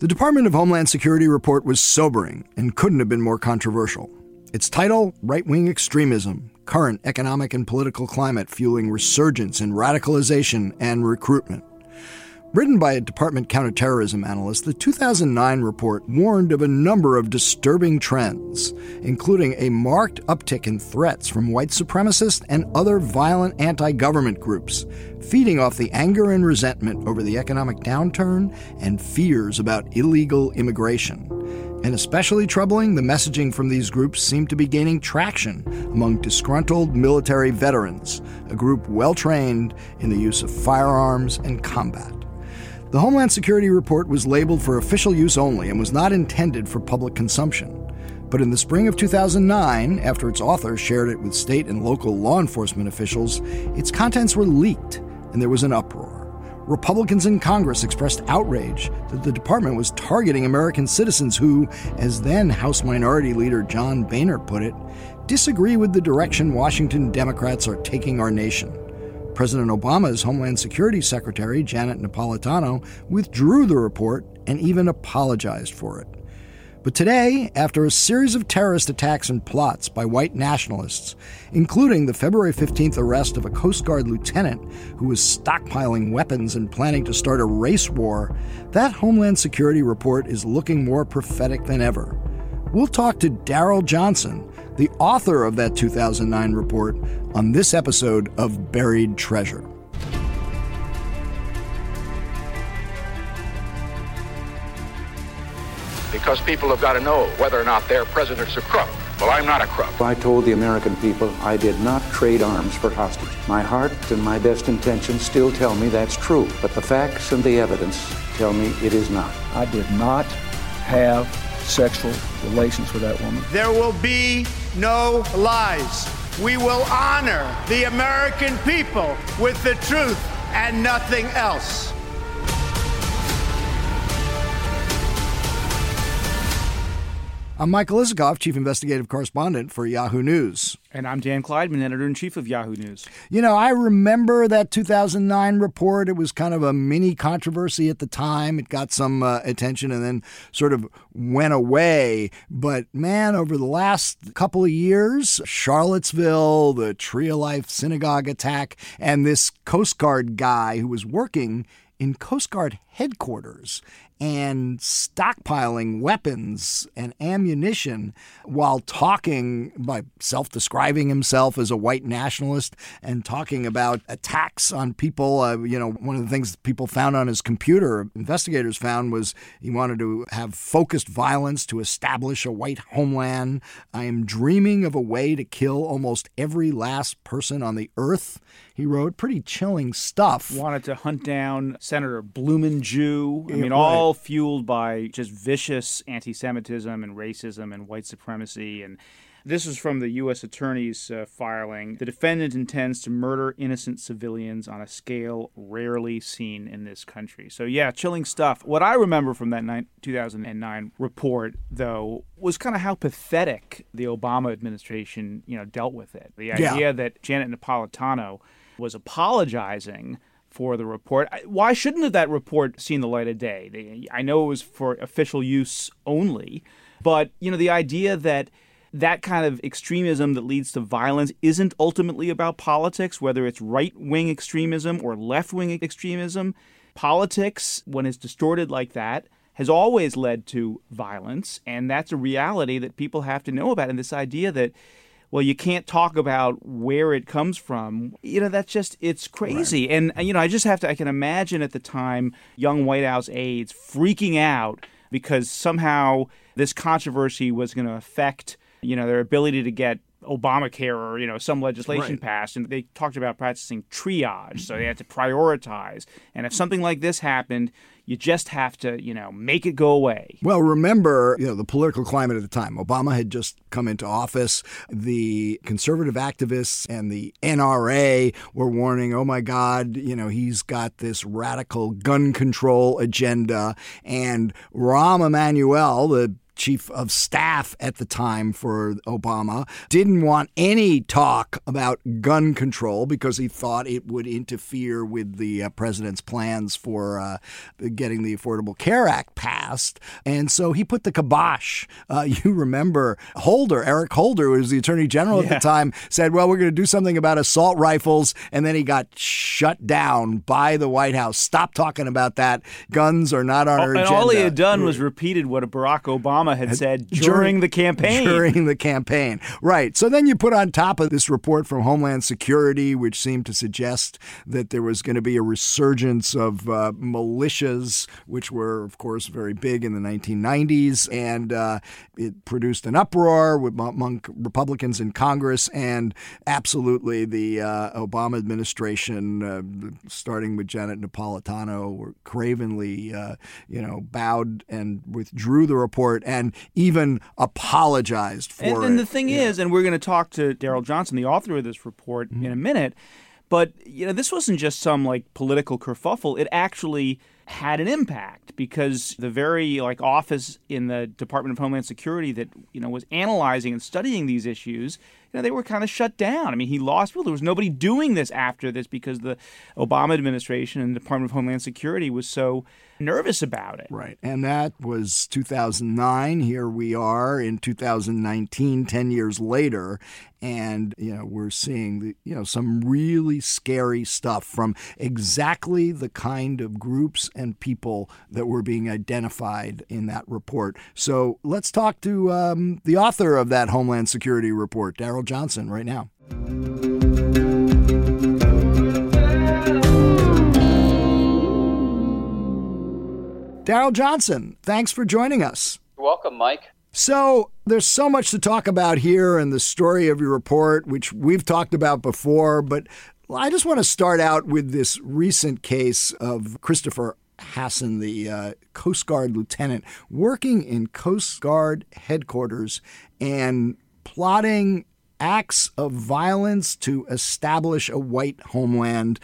The Department of Homeland Security report was sobering and couldn't have been more controversial. Its title Right Wing Extremism Current Economic and Political Climate Fueling Resurgence in Radicalization and Recruitment. Written by a department counterterrorism analyst, the 2009 report warned of a number of disturbing trends, including a marked uptick in threats from white supremacists and other violent anti government groups, feeding off the anger and resentment over the economic downturn and fears about illegal immigration. And especially troubling, the messaging from these groups seemed to be gaining traction among disgruntled military veterans, a group well trained in the use of firearms and combat. The Homeland Security report was labeled for official use only and was not intended for public consumption. But in the spring of 2009, after its author shared it with state and local law enforcement officials, its contents were leaked and there was an uproar. Republicans in Congress expressed outrage that the department was targeting American citizens who, as then House Minority Leader John Boehner put it, disagree with the direction Washington Democrats are taking our nation. President Obama's Homeland Security Secretary, Janet Napolitano, withdrew the report and even apologized for it. But today, after a series of terrorist attacks and plots by white nationalists, including the February 15th arrest of a Coast Guard lieutenant who was stockpiling weapons and planning to start a race war, that Homeland Security report is looking more prophetic than ever. We'll talk to Daryl Johnson, the author of that 2009 report, on this episode of Buried Treasure. Because people have got to know whether or not their president's a crook. Well, I'm not a crook. I told the American people I did not trade arms for hostages. My heart and my best intentions still tell me that's true, but the facts and the evidence tell me it is not. I did not have sexual relations with that woman. There will be no lies. We will honor the American people with the truth and nothing else. I'm Michael Isikoff, Chief Investigative Correspondent for Yahoo News. And I'm Dan Klaidman, Editor in Chief of Yahoo News. You know, I remember that 2009 report. It was kind of a mini controversy at the time. It got some uh, attention and then sort of went away. But man, over the last couple of years, Charlottesville, the Tree of Life synagogue attack, and this Coast Guard guy who was working in Coast Guard headquarters and stockpiling weapons and ammunition while talking by self describing himself as a white nationalist and talking about attacks on people. Uh, you know, one of the things people found on his computer, investigators found, was he wanted to have focused violence to establish a white homeland. I am dreaming of a way to kill almost every last person on the earth he wrote. Pretty chilling stuff. Wanted to hunt down Senator Blumenthal. I mean, all fueled by just vicious anti Semitism and racism and white supremacy. And this is from the U.S. Attorney's uh, filing. The defendant intends to murder innocent civilians on a scale rarely seen in this country. So, yeah, chilling stuff. What I remember from that 2009 report, though, was kind of how pathetic the Obama administration, you know, dealt with it. The idea Yeah. that Janet Napolitano was apologizing for the report. Why shouldn't have that report seen the light of day? I know it was for official use only, but you know the idea that that kind of extremism that leads to violence isn't ultimately about politics, whether it's right-wing extremism or left-wing extremism. Politics, when it's distorted like that, has always led to violence, and that's a reality that people have to know about. And this idea that well, you can't talk about where it comes from. You know, that's just, it's crazy. And, uh, you know, I just have to, I can imagine at the time young White House aides freaking out because somehow this controversy was going to affect, you know, their ability to get Obamacare or, you know, some legislation Right. passed. And they talked about practicing triage. So they had to prioritize. And if something like this happened, you just have to, you know, make it go away. Well, remember, you know, the political climate at the time. Obama had just come into office. The conservative activists and the NRA were warning, oh my God, you know, he's got this radical gun control agenda. And Rahm Emanuel, the chief of staff at the time for Obama, didn't want any talk about gun control because he thought it would interfere with the uh, president's plans for uh, getting the Affordable Care Act passed. And so he put the kibosh. Uh, you remember Holder, Eric Holder, who was the attorney general at the time, said, well, we're going to do something about assault rifles. And then he got shut down by the White House. Stop talking about that. Guns are not on our and agenda. all he had done was repeated what Barack Obama had said during the campaign. During the campaign. Right. So then you put on top of this report from Homeland Security, which seemed to suggest that there was going to be a resurgence of uh, militias, which were, of course, very big in the 1990s. And uh, it produced an uproar with, among Republicans in Congress. And absolutely, the uh, Obama administration, uh, starting with Janet Napolitano, were cravenly, uh, you know, bowed and withdrew the report and even apologized for and, it. and the thing Yeah. is, and we're going to talk to Daryl Johnson, the author of this report, Mm-hmm. in a minute. But you know, this wasn't just some like political kerfuffle. It actually had an impact because the very like office in the Department of Homeland Security that you know was analyzing and studying these issues, you know, they were kind of shut down. I mean, he lost. Well, there was nobody doing this after this because the Obama administration and the Department of Homeland Security was so nervous about it. Right. And that was 2009. Here we are in 2019, 10 years later. And, you know, we're seeing, the, you know, some really scary stuff from exactly the kind of groups and people that were being identified in that report. So let's talk to um, the author of that Homeland Security report, Daryl Johnson, right now. Daryl Johnson, thanks for joining us. You're welcome, Mike. So, there's so much to talk about here and the story of your report, which we've talked about before, but I just want to start out with this recent case of Christopher Hasson, the uh, Coast Guard lieutenant, working in Coast Guard headquarters and plotting acts of violence to establish a white homeland.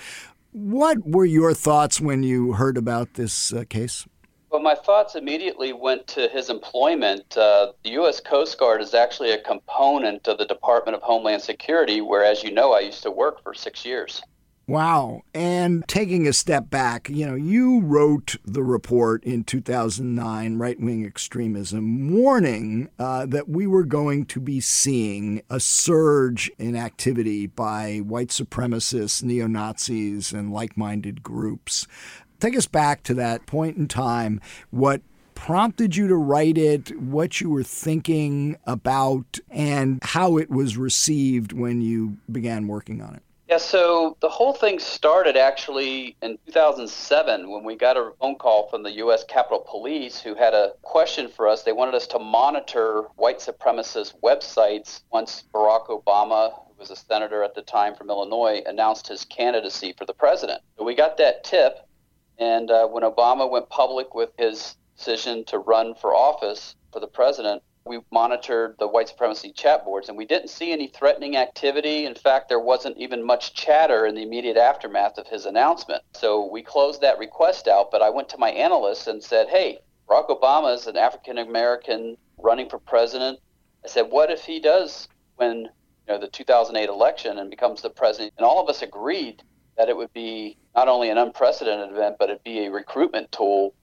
What were your thoughts when you heard about this uh, case? Well, my thoughts immediately went to his employment. Uh, the U.S. Coast Guard is actually a component of the Department of Homeland Security, where, as you know, I used to work for six years. Wow. And taking a step back, you know, you wrote the report in 2009, Right Wing Extremism, warning uh, that we were going to be seeing a surge in activity by white supremacists, neo Nazis, and like minded groups. Take us back to that point in time. What prompted you to write it, what you were thinking about, and how it was received when you began working on it? Yeah, so the whole thing started actually in 2007 when we got a phone call from the U.S. Capitol Police who had a question for us. They wanted us to monitor white supremacist websites once Barack Obama, who was a senator at the time from Illinois, announced his candidacy for the president. So we got that tip, and uh, when Obama went public with his decision to run for office for the president, we monitored the white supremacy chat boards and we didn't see any threatening activity. In fact, there wasn't even much chatter in the immediate aftermath of his announcement. So we closed that request out, but I went to my analysts and said, hey, Barack Obama is an African American running for president. I said, what if he does win you know, the 2008 election and becomes the president? And all of us agreed that it would be not only an unprecedented event, but it'd be a recruitment tool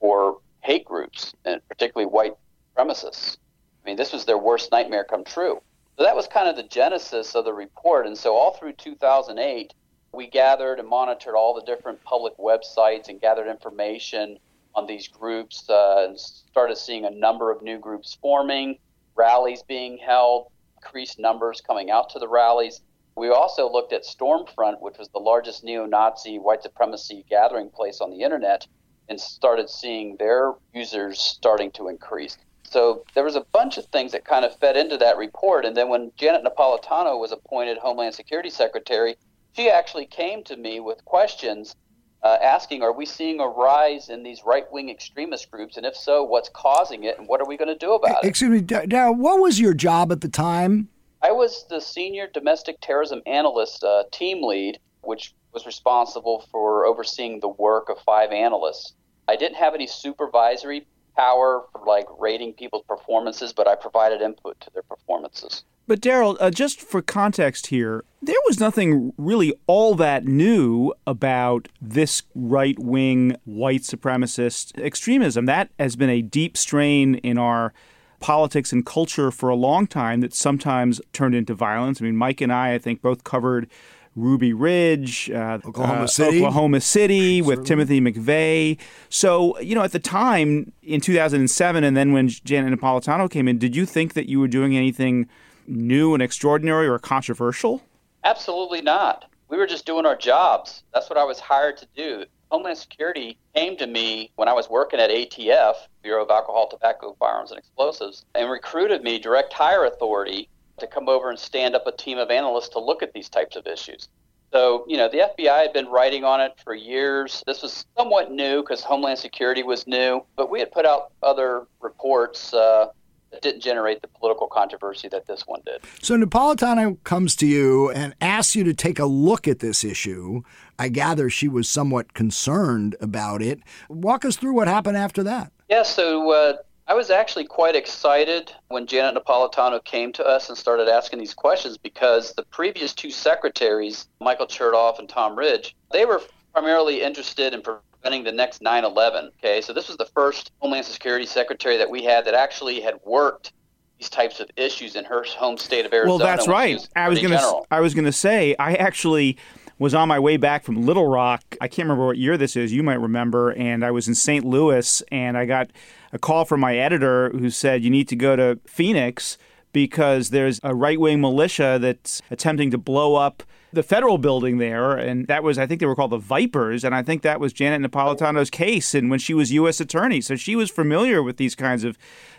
for hate groups, and particularly white supremacists. I mean, this was their worst nightmare come true. So that was kind of the genesis of the report. And so all through 2008, we gathered and monitored all the different public websites and gathered information on these groups uh, and started seeing a number of new groups forming, rallies being held, increased numbers coming out to the rallies. We also looked at Stormfront, which was the largest neo Nazi white supremacy gathering place on the internet, and started seeing their users starting to increase. So there was a bunch of things that kind of fed into that report. And then when Janet Napolitano was appointed Homeland Security Secretary, she actually came to me with questions uh, asking, Are we seeing a rise in these right wing extremist groups? And if so, what's causing it? And what are we going to do about it? Excuse me, Daryl, what was your job at the time? I was the senior domestic terrorism analyst uh, team lead, which was responsible for overseeing the work of five analysts. I didn't have any supervisory power for like rating people's performances, but I provided input to their performances. But Daryl, uh, just for context here, there was nothing really all that new about this right wing white supremacist extremism. That has been a deep strain in our politics and culture for a long time that sometimes turned into violence. I mean, Mike and I, I think, both covered Ruby Ridge, uh, Oklahoma uh, City, Oklahoma City with Timothy McVeigh. So, you know, at the time in 2007, and then when Janet Napolitano came in, did you think that you were doing anything new and extraordinary or controversial? Absolutely not. We were just doing our jobs. That's what I was hired to do. Homeland Security came to me when I was working at ATF, Bureau of Alcohol, Tobacco, Firearms, and Explosives, and recruited me, direct hire authority, to come over and stand up a team of analysts to look at these types of issues. So, you know, the FBI had been writing on it for years. This was somewhat new because Homeland Security was new, but we had put out other reports uh, that didn't generate the political controversy that this one did. So Napolitano comes to you and asks you to take a look at this issue. I gather she was somewhat concerned about it. Walk us through what happened after that. Yeah, so uh, I was actually quite excited when Janet Napolitano came to us and started asking these questions because the previous two secretaries, Michael Chertoff and Tom Ridge, they were primarily interested in preventing the next 9 11. Okay, so this was the first Homeland Security secretary that we had that actually had worked these types of issues in her home state of Arizona. Well, that's right. Was I was going to I was going to say I actually was on my way back from Little Rock. I can't remember what year this is. You might remember. And I was in St. Louis, and I got a call from my editor who said you need to go to Phoenix because there's a right wing militia that's attempting to blow up the federal building there. And that was, I think they were called the Vipers. And I think that was Janet Napolitano's case and when she was U.S. Attorney. So she was familiar with these kinds of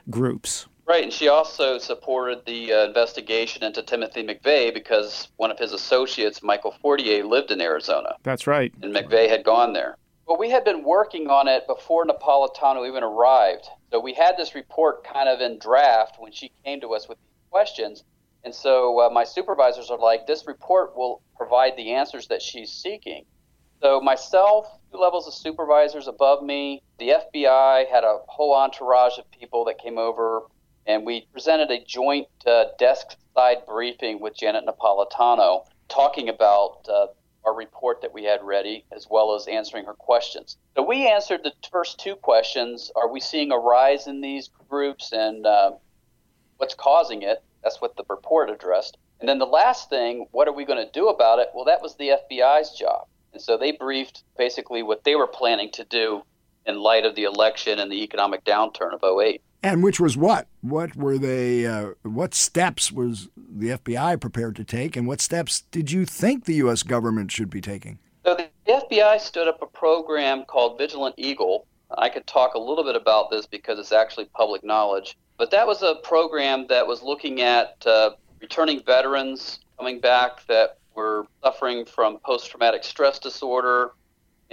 groups. Right, and she also supported the uh, investigation into Timothy McVeigh because one of his associates, Michael Fortier, lived in Arizona. That's right. And McVeigh had gone there. But we had been working on it before Napolitano even arrived. So we had this report kind of in draft when she came to us with these questions. And so uh, my supervisors are like, this report will provide the answers that she's seeking. So myself, two levels of supervisors above me, the FBI had a whole entourage of people that came over and we presented a joint uh, desk side briefing with Janet Napolitano talking about uh, our report that we had ready as well as answering her questions. So we answered the first two questions Are we seeing a rise in these groups and uh, what's causing it? That's what the report addressed. And then the last thing, what are we going to do about it? Well, that was the FBI's job. And so they briefed basically what they were planning to do in light of the election and the economic downturn of 08. And which was what? What were they? Uh, what steps was the FBI prepared to take, and what steps did you think the U.S. government should be taking? So the FBI stood up a program called Vigilant Eagle. I could talk a little bit about this because it's actually public knowledge. But that was a program that was looking at uh, returning veterans coming back that were suffering from post traumatic stress disorder,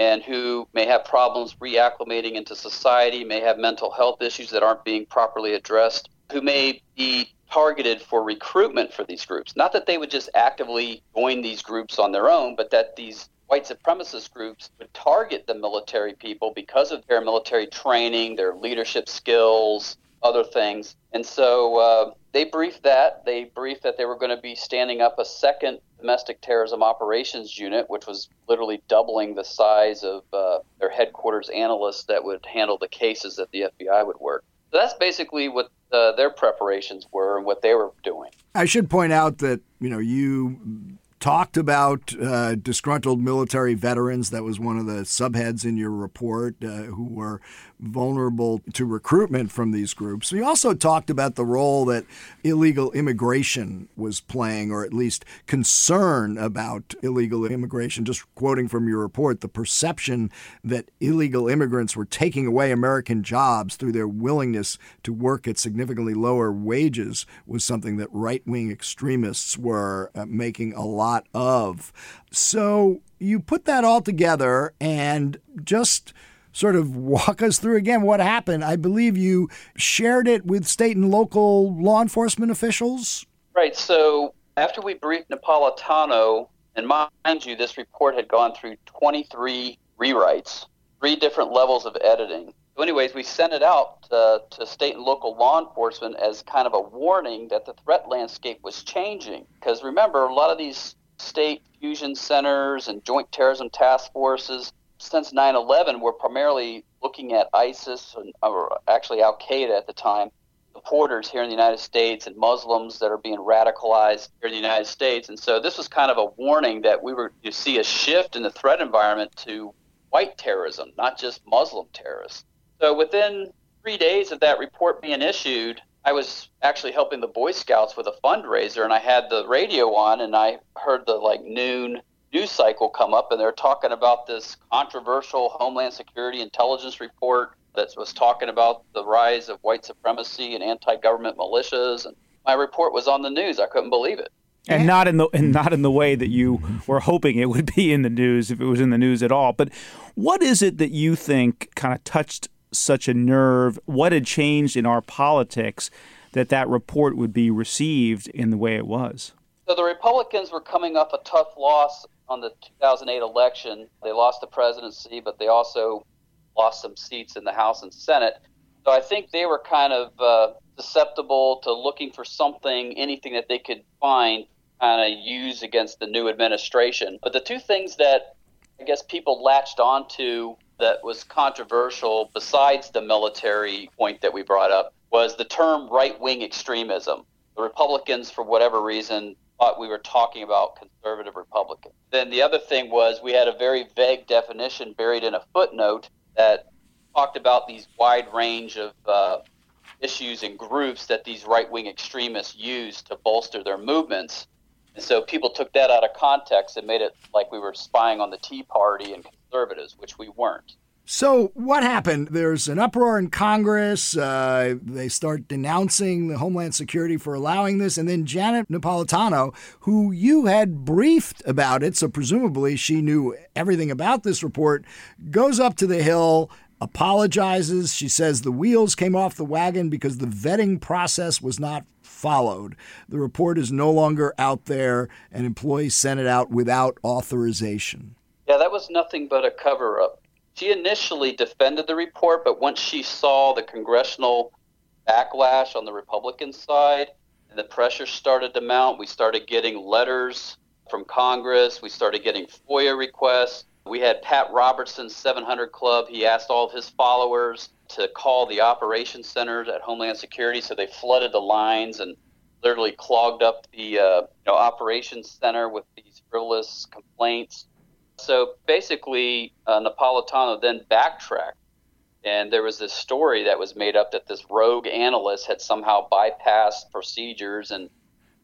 and who may have problems reacclimating into society, may have mental health issues that aren't being properly addressed, who may be targeted for recruitment for these groups. Not that they would just actively join these groups on their own, but that these white supremacist groups would target the military people because of their military training, their leadership skills, other things. And so uh, they briefed that. They briefed that they were going to be standing up a second domestic terrorism operations unit, which was literally doubling the size of uh, their headquarters analysts that would handle the cases that the FBI would work. So that's basically what uh, their preparations were and what they were doing. I should point out that you know you talked about uh, disgruntled military veterans. That was one of the subheads in your report uh, who were vulnerable to recruitment from these groups. We also talked about the role that illegal immigration was playing, or at least concern about illegal immigration. Just quoting from your report, the perception that illegal immigrants were taking away American jobs through their willingness to work at significantly lower wages was something that right wing extremists were uh, making a lot of. So you put that all together and just sort of walk us through again what happened. I believe you shared it with state and local law enforcement officials. Right. So after we briefed Napolitano, and mind you, this report had gone through 23 rewrites, three different levels of editing. So, anyways, we sent it out uh, to state and local law enforcement as kind of a warning that the threat landscape was changing. Because remember, a lot of these state fusion centers and joint terrorism task forces since 9 11 were primarily looking at ISIS, and, or actually Al Qaeda at the time, supporters here in the United States and Muslims that are being radicalized here in the United States. And so this was kind of a warning that we were to see a shift in the threat environment to white terrorism, not just Muslim terrorists. So within three days of that report being issued, I was actually helping the Boy Scouts with a fundraiser, and I had the radio on, and I heard the like noon news cycle come up, and they're talking about this controversial Homeland Security intelligence report that was talking about the rise of white supremacy and anti-government militias, and my report was on the news. I couldn't believe it. And not in the and not in the way that you were hoping it would be in the news if it was in the news at all. But what is it that you think kind of touched such a nerve? What had changed in our politics that that report would be received in the way it was? So the Republicans were coming up a tough loss on the 2008 election. They lost the presidency, but they also lost some seats in the House and Senate. So I think they were kind of uh, susceptible to looking for something, anything that they could find, kind of use against the new administration. But the two things that I guess people latched onto that was controversial, besides the military point that we brought up, was the term right wing extremism. The Republicans, for whatever reason, thought we were talking about conservative Republicans. Then the other thing was we had a very vague definition buried in a footnote that talked about these wide range of uh, issues and groups that these right wing extremists use to bolster their movements. And so people took that out of context and made it like we were spying on the Tea Party and conservatives, which we weren't. So, what happened? There's an uproar in Congress. Uh, they start denouncing the Homeland Security for allowing this. And then Janet Napolitano, who you had briefed about it, so presumably she knew everything about this report, goes up to the Hill, apologizes. She says the wheels came off the wagon because the vetting process was not followed. The report is no longer out there, and employees sent it out without authorization. Was nothing but a cover up she initially defended the report, but once she saw the congressional backlash on the Republican side and the pressure started to mount, we started getting letters from Congress, we started getting FOIA requests. We had Pat Robertson's 700 Club. He asked all of his followers to call the operations centers at Homeland Security, so they flooded the lines and literally clogged up the uh, you know, operations center with these frivolous complaints. So basically, uh, Napolitano then backtracked, and there was this story that was made up that this rogue analyst had somehow bypassed procedures and.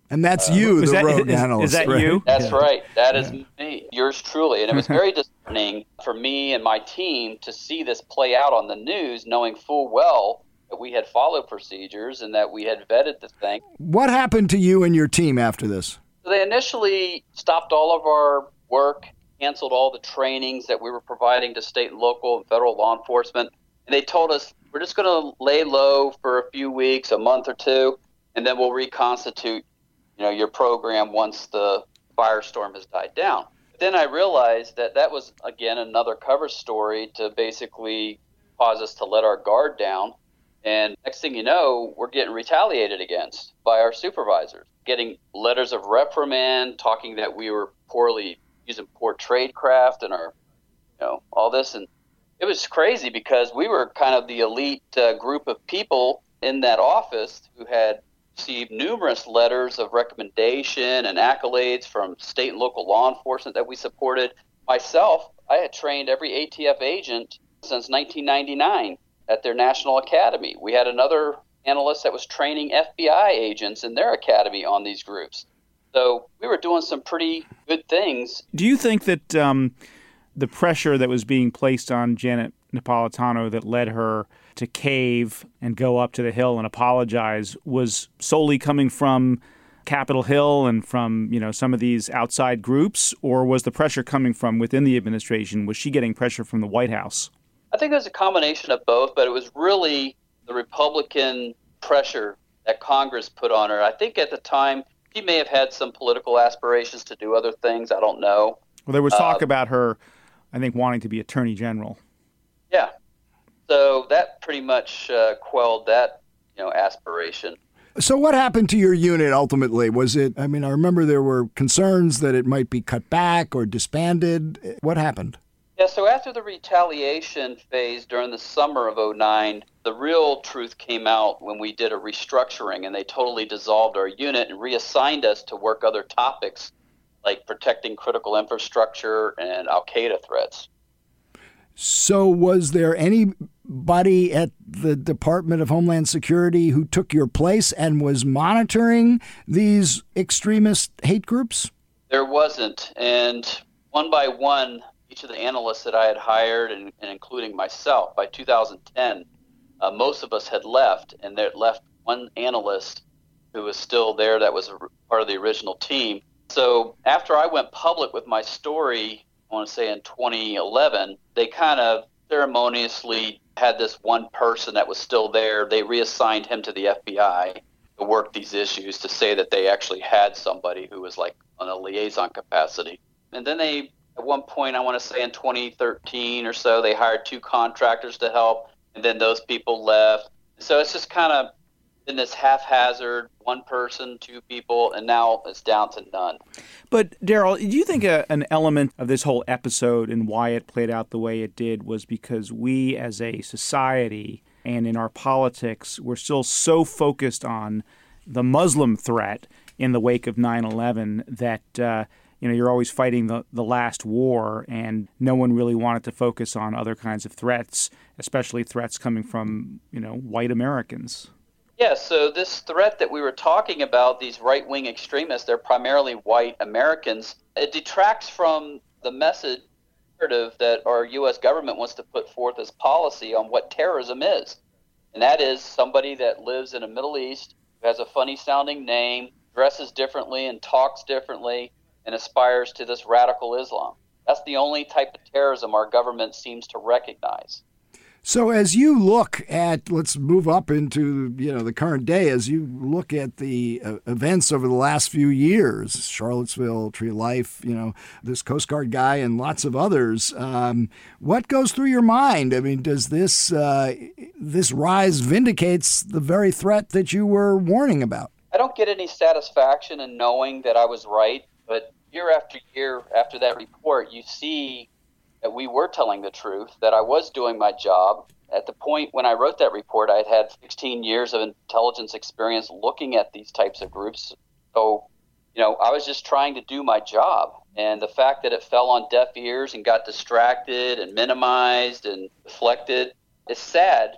And that's uh, you, the that, rogue is, analyst. Is that right? you? That's yeah. right. That is yeah. me, yours truly. And it was very disheartening for me and my team to see this play out on the news, knowing full well that we had followed procedures and that we had vetted the thing. What happened to you and your team after this? They initially stopped all of our work canceled all the trainings that we were providing to state and local and federal law enforcement. And they told us, we're just going to lay low for a few weeks, a month or two, and then we'll reconstitute, you know, your program once the firestorm has died down. But then I realized that that was, again, another cover story to basically cause us to let our guard down. And next thing you know, we're getting retaliated against by our supervisors, getting letters of reprimand, talking that we were poorly using poor trade craft and our, you know, all this. And it was crazy because we were kind of the elite uh, group of people in that office who had received numerous letters of recommendation and accolades from state and local law enforcement that we supported. Myself, I had trained every ATF agent since 1999 at their national academy. We had another analyst that was training FBI agents in their academy on these groups. So we were doing some pretty good things. Do you think that um, the pressure that was being placed on Janet Napolitano that led her to cave and go up to the Hill and apologize was solely coming from Capitol Hill and from you know some of these outside groups, or was the pressure coming from within the administration? Was she getting pressure from the White House? I think it was a combination of both, but it was really the Republican pressure that Congress put on her. I think at the time he may have had some political aspirations to do other things. I don't know. Well, there was talk uh, about her, I think, wanting to be attorney general. Yeah, So that pretty much uh, quelled that, you know, aspiration. So, what happened to your unit ultimately? Was it, I mean, I remember there were concerns that it might be cut back or disbanded. What happened? Yeah, so after the retaliation phase during the summer of 09, the real truth came out when we did a restructuring and they totally dissolved our unit and reassigned us to work other topics like protecting critical infrastructure and Al Qaeda threats. So, was there anybody at the Department of Homeland Security who took your place and was monitoring these extremist hate groups? There wasn't. And one by one, each of the analysts that I had hired, and, and including myself, by 2010, uh, most of us had left, and there left one analyst who was still there that was part of the original team. So after I went public with my story, I want to say in 2011, they kind of ceremoniously had this one person that was still there. They reassigned him to the FBI to work these issues to say that they actually had somebody who was like on a liaison capacity. And then they, at one point, I want to say in 2013 or so, they hired two contractors to help, and then those people left. So it's just kind of in this haphazard one person, two people, and now it's down to none. But Daryl, do you think a, an element of this whole episode and why it played out the way it did was because we as a society and in our politics were still so focused on the Muslim threat in the wake of 9/11 that uh, you know you're always fighting the, the last war and no one really wanted to focus on other kinds of threats especially threats coming from you know white americans yeah, so this threat that we were talking about, these right wing extremists, they're primarily white Americans. It detracts from the message that our U.S. government wants to put forth as policy on what terrorism is. And that is somebody that lives in the Middle East, who has a funny sounding name, dresses differently, and talks differently, and aspires to this radical Islam. That's the only type of terrorism our government seems to recognize. So as you look at, let's move up into you know the current day. As you look at the uh, events over the last few years, Charlottesville, Tree Life, you know this Coast Guard guy, and lots of others. Um, what goes through your mind? I mean, does this uh, this rise vindicates the very threat that you were warning about? I don't get any satisfaction in knowing that I was right, but year after year after that report, you see that we were telling the truth, that I was doing my job. At the point when I wrote that report, I had had 16 years of intelligence experience looking at these types of groups. So, you know, I was just trying to do my job. And the fact that it fell on deaf ears and got distracted and minimized and deflected is sad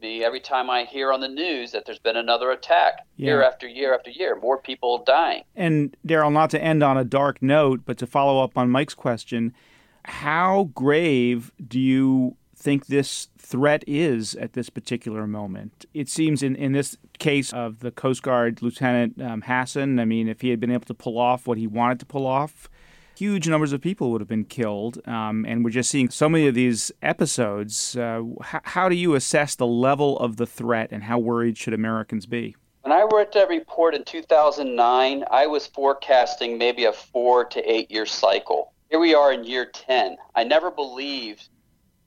me every time I hear on the news that there's been another attack yeah. year after year after year, more people dying. And Daryl, not to end on a dark note, but to follow up on Mike's question, how grave do you think this threat is at this particular moment? It seems in, in this case of the Coast Guard Lieutenant um, Hasson, I mean, if he had been able to pull off what he wanted to pull off, huge numbers of people would have been killed. Um, and we're just seeing so many of these episodes. Uh, h- how do you assess the level of the threat and how worried should Americans be? When I wrote that report in 2009, I was forecasting maybe a four to eight year cycle here we are in year 10. I never believed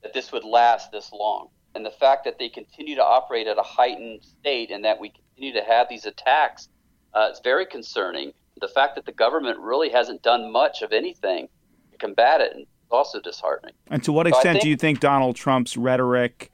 that this would last this long. And the fact that they continue to operate at a heightened state and that we continue to have these attacks uh, is very concerning. The fact that the government really hasn't done much of anything to combat it is also disheartening. And to what extent so think, do you think Donald Trump's rhetoric,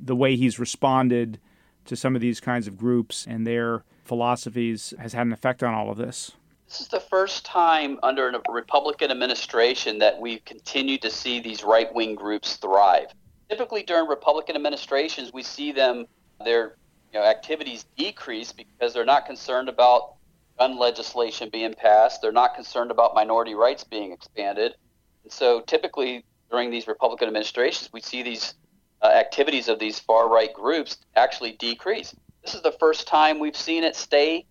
the way he's responded to some of these kinds of groups and their philosophies, has had an effect on all of this? This is the first time under a Republican administration that we've continued to see these right wing groups thrive. Typically, during Republican administrations, we see them, their you know, activities decrease because they're not concerned about gun legislation being passed, they're not concerned about minority rights being expanded. And so, typically, during these Republican administrations, we see these uh, activities of these far right groups actually decrease. This is the first time we've seen it stay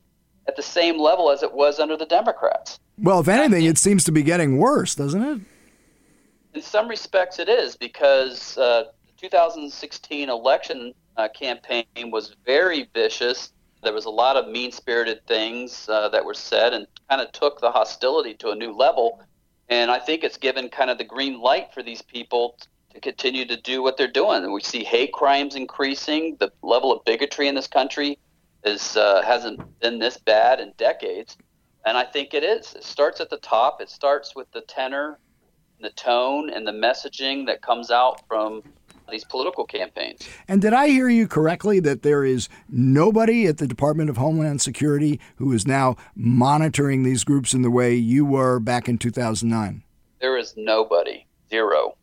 at the same level as it was under the Democrats. Well, if anything, it seems to be getting worse, doesn't it? In some respects, it is because uh, the 2016 election uh, campaign was very vicious. There was a lot of mean spirited things uh, that were said and kind of took the hostility to a new level. And I think it's given kind of the green light for these people to continue to do what they're doing. And we see hate crimes increasing. The level of bigotry in this country is uh, hasn't been this bad in decades, and I think it is. It starts at the top. It starts with the tenor, the tone, and the messaging that comes out from these political campaigns. And did I hear you correctly that there is nobody at the Department of Homeland Security who is now monitoring these groups in the way you were back in 2009? There is nobody. Zero.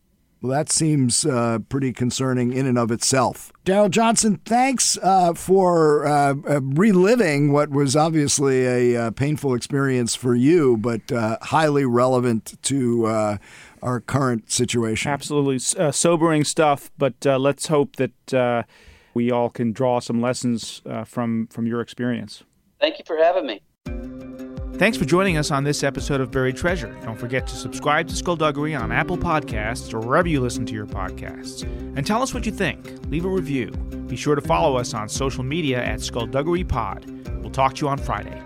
Well, that seems uh, pretty concerning in and of itself. Daryl Johnson, thanks uh, for uh, uh reliving what was obviously a uh, painful experience for you, but uh, highly relevant to our current situation. Absolutely uh, sobering stuff, but uh, let's hope that uh, we all can draw some lessons from from your experience. Thank you for having me. Thanks for joining us on this episode of Buried Treasure. Don't forget to subscribe to Skullduggery on Apple Podcasts or wherever you listen to your podcasts. And tell us what you think. Leave a review. Be sure to follow us on social media at Skullduggery Pod. We'll talk to you on Friday.